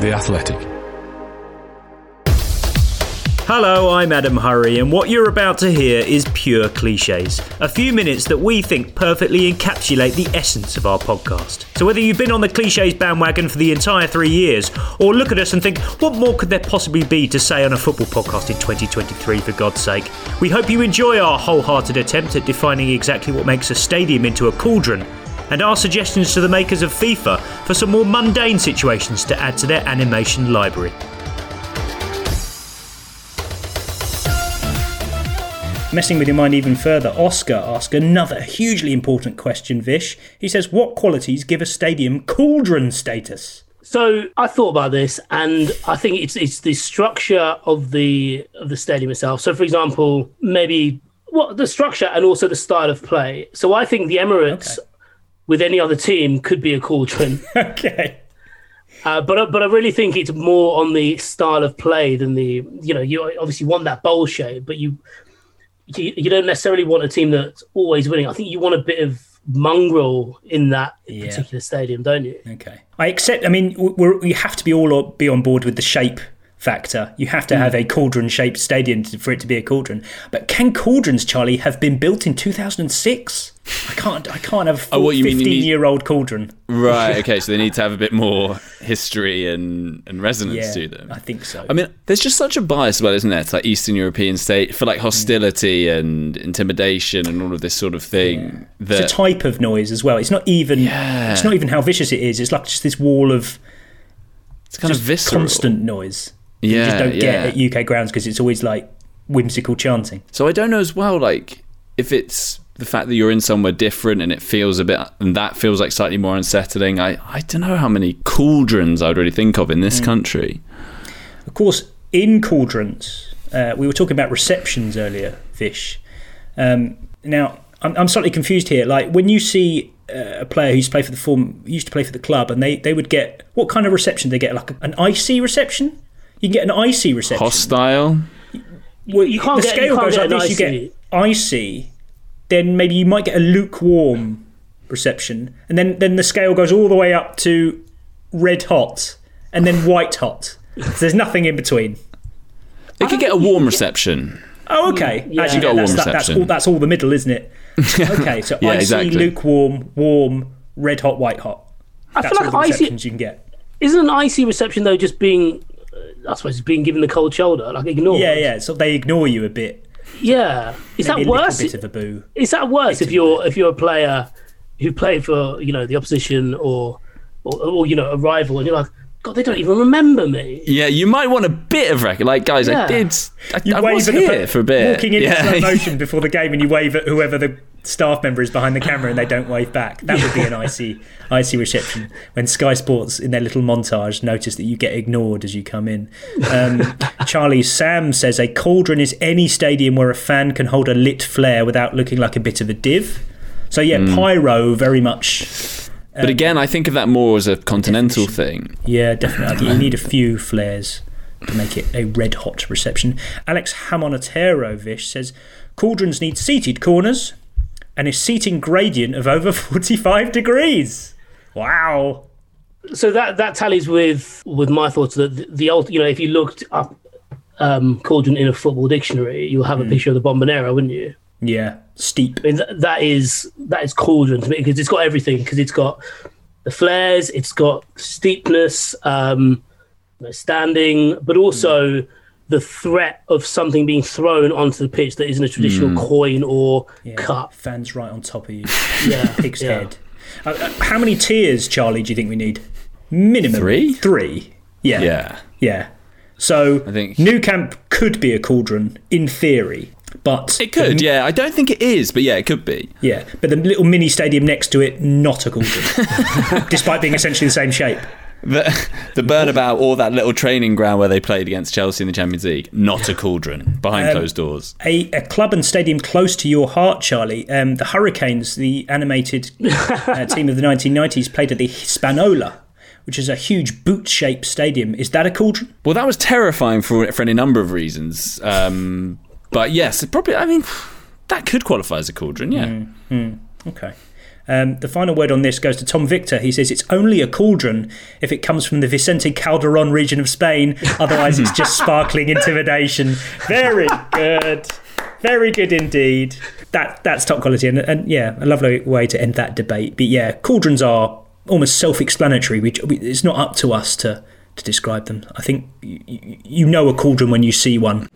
The Athletic. Hello, I'm Adam Hurrey, and what you're about to hear is pure cliches. A few minutes that we think perfectly encapsulate the essence of our podcast. So, whether you've been on the cliches bandwagon for the entire three years, or look at us and think, what more could there possibly be to say on a football podcast in 2023, for God's sake? We hope you enjoy our wholehearted attempt at defining exactly what makes a stadium into a cauldron and our suggestions to the makers of FIFA for some more mundane situations to add to their animation library. Messing with your mind even further, Oscar asks another hugely important question, Vish. He says, What qualities give a stadium cauldron status? So I thought about this, and I think it's it's the structure of the of the stadium itself. So, for example, maybe what the structure and also the style of play. So I think the Emirates, okay. With any other team, could be a cauldron. okay. Uh, but but I really think it's more on the style of play than the you know you obviously want that bowl shape, but you you, you don't necessarily want a team that's always winning. I think you want a bit of mongrel in that yeah. particular stadium, don't you? Okay, I accept. I mean, we're, you have to be all be on board with the shape factor. You have to have a cauldron shaped stadium for it to be a cauldron. But can cauldrons, Charlie, have been built in 2006? I can't. I can't have a fifteen-year-old cauldron. Right. Okay. So they need to have a bit more history and, and resonance yeah, to them. I think so. I mean, there's just such a bias about, it, isn't there? It's like Eastern European state for like mm. hostility mm. and intimidation and all of this sort of thing. Yeah. That, it's a type of noise as well. It's not even. Yeah. It's not even how vicious it is. It's like just this wall of. It's kind of visceral. constant noise yeah, you just don't yeah. get at UK grounds because it's always like whimsical chanting. So I don't know as well, like if it's the fact that you're in somewhere different and it feels a bit, and that feels like slightly more unsettling. I I don't know how many cauldrons I would really think of in this mm. country. Of course, in cauldrons, uh, we were talking about receptions earlier, Vish. Um, now I'm, I'm slightly confused here. Like when you see uh, a player who used to play for the form used to play for the club, and they, they would get what kind of reception? They get like an icy reception. You can get an icy reception. Hostile. Well, you can't the get, scale goes like this. You get icy, then maybe you might get a lukewarm reception, and then then the scale goes all the way up to red hot, and then white hot. So there's nothing in between. They could get a warm reception. Oh, okay. Mm, yeah. Actually, got a warm that's, reception. That, that's, all, that's all the middle, isn't it? Okay, so yeah, icy, exactly. lukewarm, warm, red hot, white hot. I that's feel like all the icy you can get. Isn't an icy reception though just being I suppose it's being given the cold shoulder, like ignored. Yeah, yeah. So they ignore you a bit. Yeah, is Maybe that worse? bit of a boo. Is that worse if you're if you're a player who played for you know the opposition or or, or you know a rival and you're like. God, they don't even remember me. Yeah, you might want a bit of record. Like, guys, yeah. I did. I, you I wave was at here the, for a bit. Walking into yeah. slow motion before the game, and you wave at whoever the staff member is behind the camera, and they don't wave back. That would be an icy, icy reception. When Sky Sports, in their little montage, notice that you get ignored as you come in. Um, Charlie Sam says a cauldron is any stadium where a fan can hold a lit flare without looking like a bit of a div. So yeah, mm. pyro very much but um, again, I think of that more as a continental thing. Yeah, definitely. you need a few flares to make it a red hot reception. Alex Hamonotero Vish says cauldrons need seated corners and a seating gradient of over 45 degrees. Wow. So that that tallies with with my thoughts that the, the old, you know, if you looked up um, cauldron in a football dictionary, you'll have a mm. picture of the Bombonera, wouldn't you? Yeah, steep. I mean, that, that is that is cauldron to me because it's got everything. Because it's got the flares, it's got steepness, um, standing, but also mm. The threat of something being thrown onto the pitch that isn't a traditional mm. coin or yeah, cup. Fans right on top of you. yeah, pig's yeah. head. Uh, uh, how many tiers, Charlie? Do you think we need? Minimum three. Three. Yeah. Yeah. Yeah. So I think Nou Camp could be a cauldron in theory. But it could, the, yeah. I don't think it is, but yeah, it could be. Yeah, but the little mini stadium next to it, not a cauldron, despite being essentially the same shape. The, the Bernabeu or that little training ground where they played against Chelsea in the Champions League, not a cauldron behind um, closed doors. A, a, club and stadium close to your heart, Charlie. Um, the Hurricanes, the animated uh, team of the 1990s, played at the Hispanola which is a huge boot shaped stadium. Is that a cauldron? Well, that was terrifying for, for any number of reasons. Um, but yes, probably. I mean, that could qualify as a cauldron. Yeah. Mm, mm, okay. Um, the final word on this goes to Tom Victor. He says it's only a cauldron if it comes from the Vicente Calderon region of Spain. Otherwise, it's just sparkling intimidation. Very good. Very good indeed. That that's top quality, and, and yeah, a lovely way to end that debate. But yeah, cauldrons are almost self-explanatory. We, we, it's not up to us to to describe them. I think you, you know a cauldron when you see one.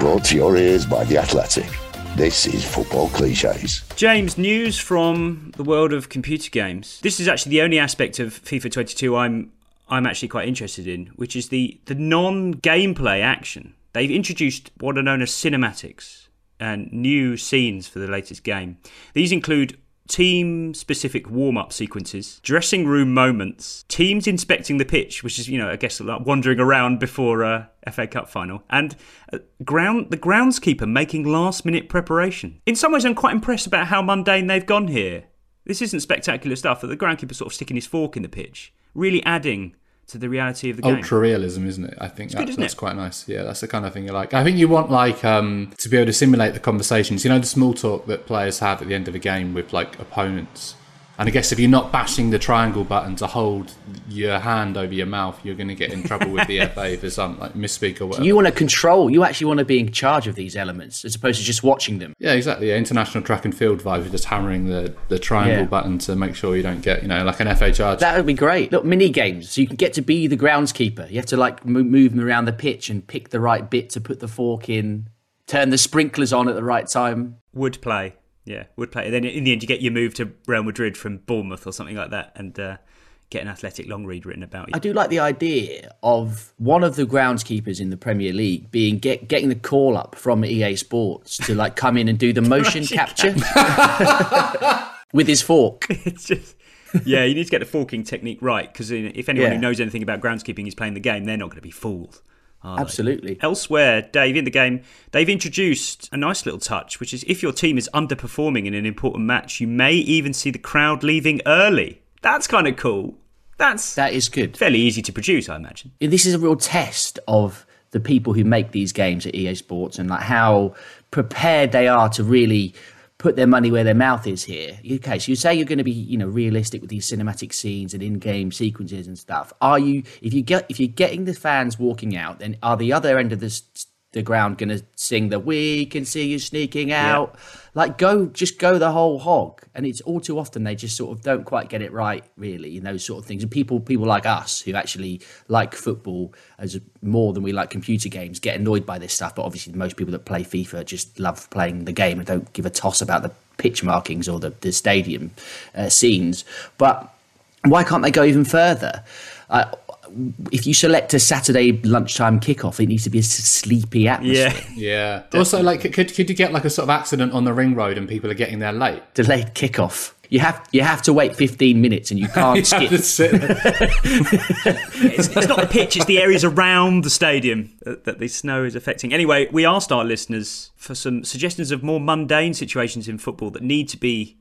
Brought to your ears by The Athletic. This is Football Cliches. James, news from the world of computer games. This is actually the only aspect of FIFA 22 I'm I'm actually quite interested in, which is the the non-gameplay action. They've introduced what are known as cinematics and new scenes for the latest game. These include team specific warm up sequences, dressing room moments, teams inspecting the pitch, which is, you know, I guess like wandering around before a FA Cup final, and uh, ground the groundskeeper making last minute preparation. In some ways, I'm quite impressed about how mundane they've gone here. This isn't spectacular stuff, but the groundkeeper sort of sticking his fork in the pitch, really adding to the reality of the game. ultra realism, isn't it? I think that, good, that's it? quite nice. Yeah, that's the kind of thing you like. I think you want like um, to be able to simulate the conversations. You know, the small talk that players have at the end of a game with like opponents. And I guess if you're not bashing the triangle button to hold your hand over your mouth, you're going to get in trouble with the FA for some like misspeak or whatever. You want to control. You actually want to be in charge of these elements as opposed to just watching them. yeah, exactly. Yeah, international track and field vibe. You're just hammering the, the triangle Yeah. button to make sure you don't get, you know, like an FA charge. That would be great. Look, mini games. So you can get to be the groundskeeper. You have to like mo- move them around the pitch and pick the right bit to put the fork in, turn the sprinklers on at the right time. would play. Yeah, would play. And then in the end, you get your move to Real Madrid from Bournemouth or something like that, and uh, get an athletic long read written about you. I do like the idea of one of the groundskeepers in the Premier League being get, getting the call up from EA Sports to like come in and do the motion capture with his fork. it's just. Yeah, you need to get the forking technique right because if anyone Yeah. who knows anything about groundskeeping is playing the game, they're not going to be fooled. Absolutely. Elsewhere, Dave, in the game, they've introduced a nice little touch, which is if your team is underperforming in an important match, you may even see the crowd leaving early. That's kind of cool. That's That is good. fairly easy to produce, I imagine. this is a real test of the people who make these games at EA Sports and like how prepared they are to really put their money where their mouth is here. Okay, so you say you're going to be, you know, realistic with these cinematic scenes and in-game sequences and stuff. Are you if you get if you're getting the fans walking out, then are the other end of the s- the ground going to sing the "We can see you sneaking out"? Like, go just go the whole hog. And it's all too often they just sort of don't quite get it right, really, in those sort of things. And people people like us who actually like football as more than we like computer games get annoyed by this stuff. But obviously, most people that play FIFA just love playing the game and don't give a toss about the pitch markings or the the stadium uh, scenes. But why can't they go even further? Uh, if you select a Saturday lunchtime kickoff, it needs to be a sleepy atmosphere. Yeah. yeah. Also, like, could, could you get like a sort of accident on the ring road and people are getting there late? Delayed kickoff. You have you have to wait 15 minutes and you can't You skip. to sit there. it's, it's not the pitch, it's the areas around the stadium that, that the snow is affecting. Anyway, we asked our listeners for some suggestions of more mundane situations in football that need to be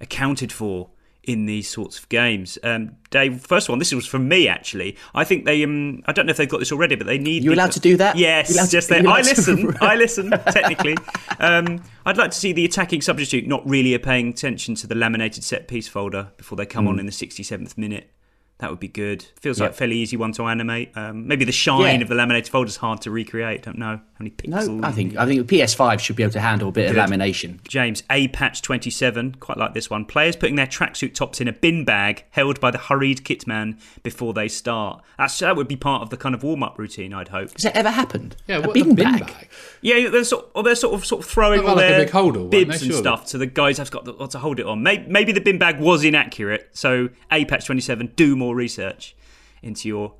accounted for in these sorts of games. Um, Dave, first one, this was from me actually. I think they, um, I don't know if they've got this already, but they need. You allowed to do that? Yes, You're to- yes. They, I listen. I listen. Technically, um, I'd like to see the attacking substitute not really paying attention to the laminated set piece folder before they come Hmm. on in the 67th minute. That would be good. Feels like a fairly easy one to animate. Um, maybe the shine Yeah. of the laminated folder is hard to recreate. Don't know how many pixels. No, I think I think PS5 should be able to handle a bit Good. of lamination. James A Patch 27, quite like this one. Players putting their tracksuit tops in a bin bag held by the hurried kitman before they start. That's, that would be part of the kind of warm up routine, I'd hope. Has that ever happened? Yeah, a what, bin, the bin bag. bag. Yeah, they're sort, or they're sort of sort of throwing all like their big holder bibs no, and surely. stuff. So the guys have got the, to hold it on. Maybe, maybe the bin bag was inaccurate. So A Patch 27, do more research into your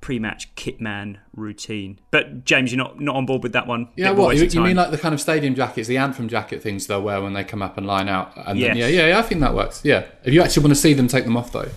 pre-match kitman routine. But James, you're not not on board with that one. Yeah, Bit of a what you, you mean like the kind of stadium jackets, the anthem jacket things they'll wear when they come up and line out? And then, yeah, yeah, yeah, I think that works. Yeah, if you actually want to see them take them off though,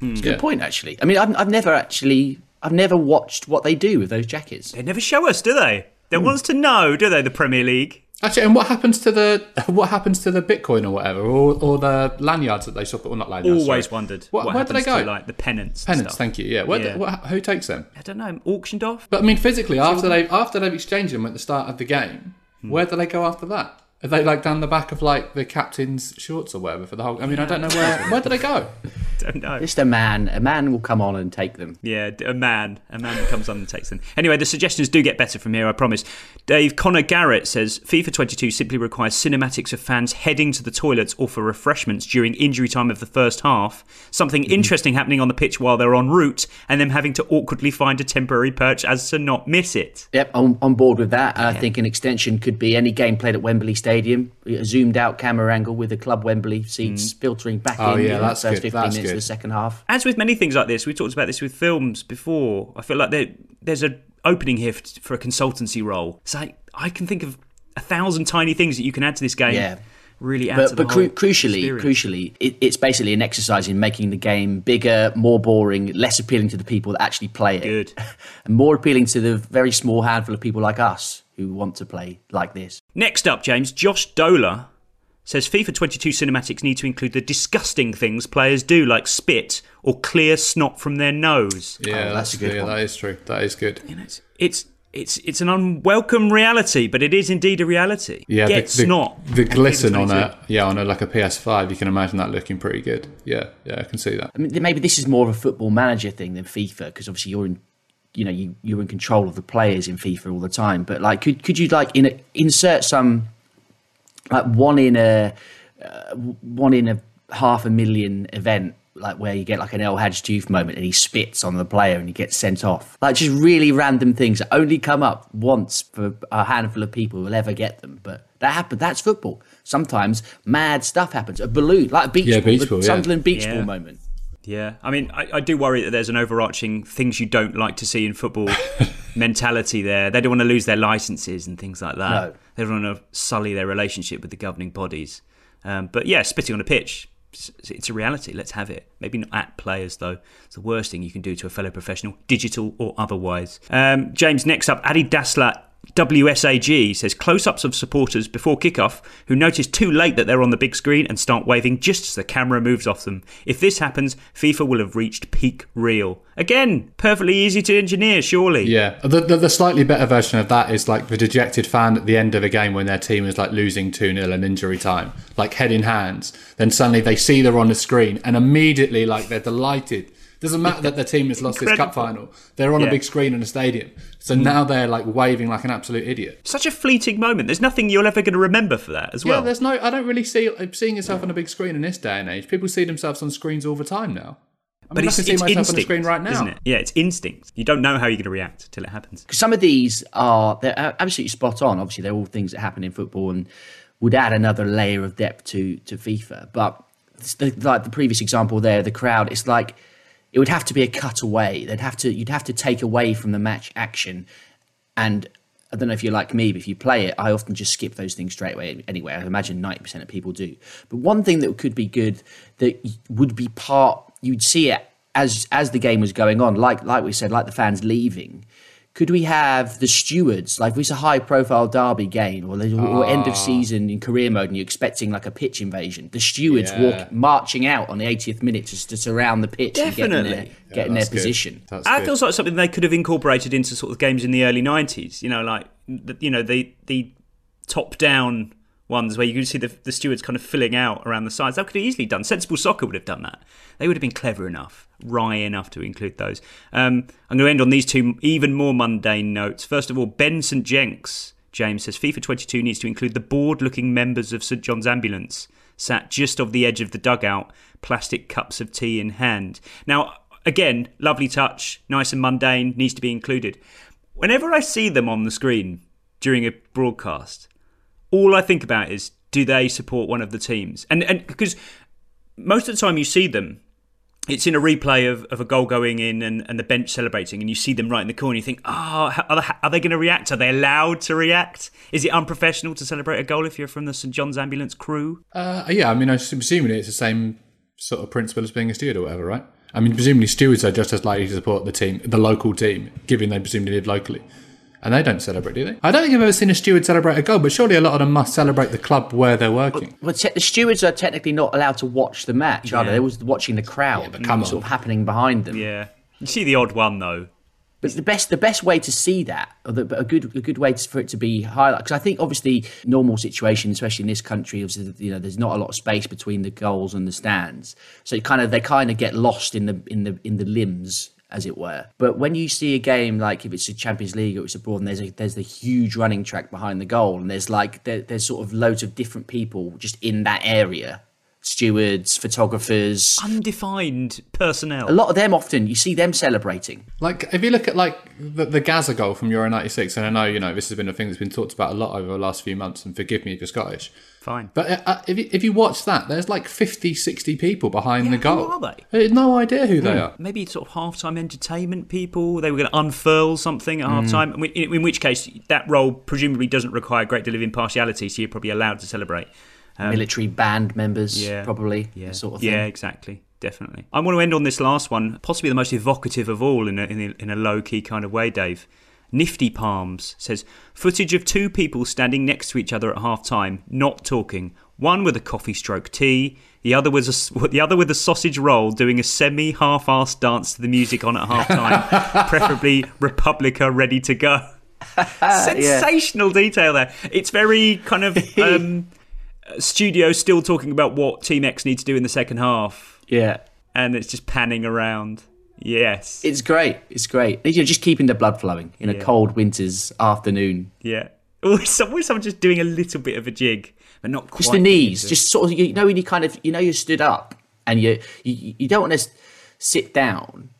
Hmm. Good point, actually. I mean, I've, I've never actually, I've never watched what they do with those jackets. They never show us, do they? They want us to know, do they? The Premier League. Actually, and what happens to the what happens to the Bitcoin or whatever, or, or the lanyards that they shop? Well, not lanyards. Always sorry. wondered. What, what where do they go? To, like the pennants. Pennants, thank you. Yeah, where Yeah. what, who takes them? I don't know. Auctioned off. But I mean, physically, after they after they've exchanged them at the start of the game, hmm. Where do they go after that? Are they like down the back of like the captain's shorts or whatever for the whole? I mean, I don't know where. Where do they go? Don't know. Just a man. A man will come on and take them. Yeah, a man. A man that comes on and takes them. Anyway, the suggestions do get better from here, I promise. Dave Connor Garrett says FIFA 22 simply requires cinematics of fans heading to the toilets or for refreshments during injury time of the first half, something mm-hmm. interesting happening on the pitch while they're en route, and them having to awkwardly find a temporary perch as to not miss it. Yep, on, on board with that. And I think an extension could be any game played at Wembley Stadium, a zoomed out camera angle with the club Wembley seats mm. filtering back Oh, in yeah, in that's first good, 15 that's minutes of good. the second half. As with many things like this, we talked about this with films before. I feel like there, there's an opening here for, for a consultancy role. It's like I can think of a thousand tiny things that you can add to this game. Yeah. Really add But, to the but whole cru- crucially, experience. crucially, it, it's basically an exercise in making the game bigger, more boring, less appealing to the people that actually play it, Good. and more appealing to the very small handful of people like us who want to play like this. Next up, James, Josh Dola says FIFA 22 cinematics need to include the disgusting things players do, like spit or clear snot from their nose. Yeah, oh, that's that's, a good yeah, one. that is true. That is good. You know, it's, it's it's it's an unwelcome reality, but it is indeed a reality. Yeah, Get the, the, snot. the and glisten on a yeah on a like a PS5. You can imagine that looking pretty good. Yeah, yeah, I can see that. I mean, maybe this is more of a football manager thing than FIFA because obviously you're in, you know, you you're in control of the players in FIFA all the time. But like, could could you like in a, insert some like one in a uh, one in a half a million event like where you get like an El Hadj Diouf moment and he spits on the player and he gets sent off. Like just really random things that only come up once for a handful of people who'll ever get them. But that happens. That's football. Sometimes mad stuff happens. A balloon, like a beach Yeah, ball, beach the ball, yeah. Sunderland beach Yeah. ball moment. Yeah, I mean, I, I do worry that there's an overarching things you don't like to see in football mentality there. They don't want to lose their licenses and things like that. No. They don't want to sully their relationship with the governing bodies. Um, but yeah, spitting on a pitch, it's, a reality. Let's have it. Maybe not at players, though. It's the worst thing you can do to a fellow professional, digital or otherwise. Um, James, next up, Adi Daslat. WSAG says close ups of supporters before kickoff who notice too late that they're on the big screen and start waving just as the camera moves off them. If this happens, FIFA will have reached peak real. Again, perfectly easy to engineer, surely. Yeah, the, the the slightly better version of that is like the dejected fan at the end of a game when their team is like losing two 0 in injury time, like head in hands. Then suddenly they see they're on the screen and immediately like they're delighted. Doesn't matter that their team has lost this cup final. They're on Yeah. a big screen in a stadium, so hmm. now they're like waving like an absolute idiot. Such a fleeting moment. There's nothing you're ever going to remember for that as well. yeah, there's no. I don't really see uh, seeing yourself on a big screen in this day and age. People see themselves on screens all the time now. I but mean, it's, I can see it's myself instinct, on the screen right now. isn't it? Yeah, it's instinct. You don't know how you're going to react till it happens. some of these are they're absolutely spot on. Obviously, they're all things that happen in football and would add another layer of depth to to FIFA. But the, like the previous example there, the crowd, it's like it would have to be a cutaway. They'd have to you'd have to take away from the match action. And I don't know if you're like me, but if you play it, I often just skip those things straight away. Anyway, I imagine ninety percent of people do. But one thing that could be good that would be part you'd see it as as the game was going on, like like we said, like the fans leaving. Could we have the stewards, like if it's a high profile derby game or, the, or end of season in career mode and you're expecting like a pitch invasion, the stewards Yeah. walk marching out on the 80th minute just to surround the pitch and get in their, Definitely. get in their position. That good. feels like something they could have incorporated into sort of games in the early '90s. You know, like the, you know the the top down ones where you could see the, the stewards kind of filling out around the sides. That could have easily done. Sensible Soccer would have done that. They would have been clever enough, wry enough to include those. Um, I'm going to end on these two even more mundane notes. First of all, Ben St Jenks. James says FIFA 22 needs to include the bored-looking members of St John's Ambulance sat just off the edge of the dugout, plastic cups of tea in hand. Now, again, lovely touch, nice and mundane, needs to be included. Whenever I see them on the screen during a broadcast, all I think about is do they support one of the teams? And and because most of the time you see them, it's in a replay of, of a goal going in and, and the bench celebrating, and you see them right in the corner. You think, oh, are they, are they going to react? Are they allowed to react? Is it unprofessional to celebrate a goal if you're from the St John's Ambulance crew? Uh, yeah, I mean, I'm assuming it's the same sort of principle as being a steward or whatever, right? I mean, presumably stewards are just as likely to support the team, the local team, given they presumably live locally. And they don't celebrate, do they? I don't think I've ever seen a steward celebrate a goal, but surely a lot of them must celebrate the club where they're working. Well, te- the stewards are technically not allowed to watch the match, are they? Yeah. They're always watching the crowd, but come sort of happening behind them. Yeah. You see the odd one, though. But the best, the best way to see that, or the, a good, a good way to, for it to be highlighted, because I think obviously normal situation, especially in this country, obviously you know there's not a lot of space between the goals and the stands, so it kind of they kind of get lost in the in the in the limbs as it were. But when you see a game like if it's a Champions League or it's abroad, and there's a there's the huge running track behind the goal, and there's like there, there's sort of loads of different people just in that area stewards, photographers, undefined personnel. A lot of them often you see them celebrating. Like if you look at like the, the Gazza goal from Euro '96, and I know you know this has been a thing that's been talked about a lot over the last few months. And forgive me if you're Scottish. Fine. But uh, uh, if, you, if you watch that, there's like 50, 60 people behind Yeah, the goal. who are they? I had no idea who they hmm. are. Maybe sort of half-time entertainment people. They were going to unfurl something at hmm. half-time. In, in which case, that role presumably doesn't require a great deal of impartiality, so you're probably allowed to celebrate. Um, Military band members, yeah. probably, Yeah, sort of thing. yeah, exactly, definitely. I want to end on this last one, possibly the most evocative of all, in a, in a, in a low-key kind of way, Dave. Nifty Palms says footage of two people standing next to each other at half time, not talking. One with a coffee stroke tea, the other with a the other with a sausage roll, doing a semi half-assed dance to the music on at half time, preferably Republica ready to go. Sensational detail there. It's very kind of um, studio still talking about what Team X need to do in the second half, Yeah. and it's just panning around. Yes. It's great. It's great. You're just keeping the blood flowing in a cold winter's afternoon. Yeah. Or someone, someone just doing a little bit of a jig, but not quite. Just the knees, just sort of you know when you kind of you know you're stood up and you you, you don't want to sit down,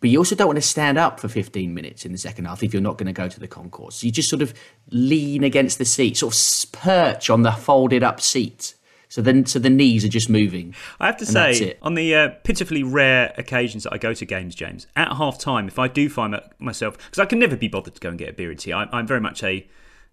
but you also don't want to stand up for 15 minutes in the second half if you're not going to go to the concourse. You just sort of lean against the seat, sort of perch on the folded up seat. So then, so the knees are just moving. I have to say, on the uh, pitifully rare occasions that I go to games, James, at half time, if I do find myself, because I can never be bothered to go and get a beer and tea, I, I'm very much a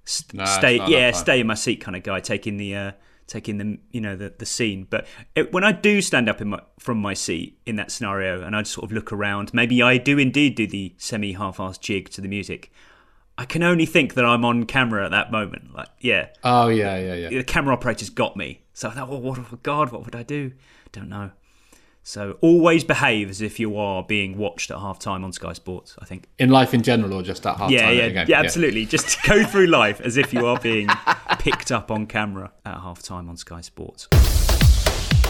st- No, stay, yeah, stay in my seat kind of guy, taking the. Uh, Taking the you know the, the scene, but it, when I do stand up in my, from my seat in that scenario, and I just sort of look around, maybe I do indeed do the semi half-assed jig to the music. I can only think that I'm on camera at that moment. Like, yeah, Oh yeah, yeah, yeah. the camera operator's got me. So I thought, well, what, oh God, what would I do? Don't know. So always behave as if you are being watched at half time on Sky Sports, I think. In life in general, or just at half Yeah, time yeah, again. yeah, absolutely. Just go through life as if you are being picked up on camera at half time on Sky Sports.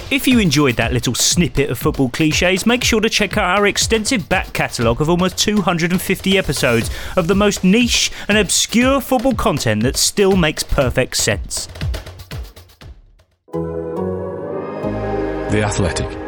If you enjoyed that little snippet of football cliches, make sure to check out our extensive back catalogue of almost 250 episodes of the most niche and obscure football content that still makes perfect sense. The Athletic.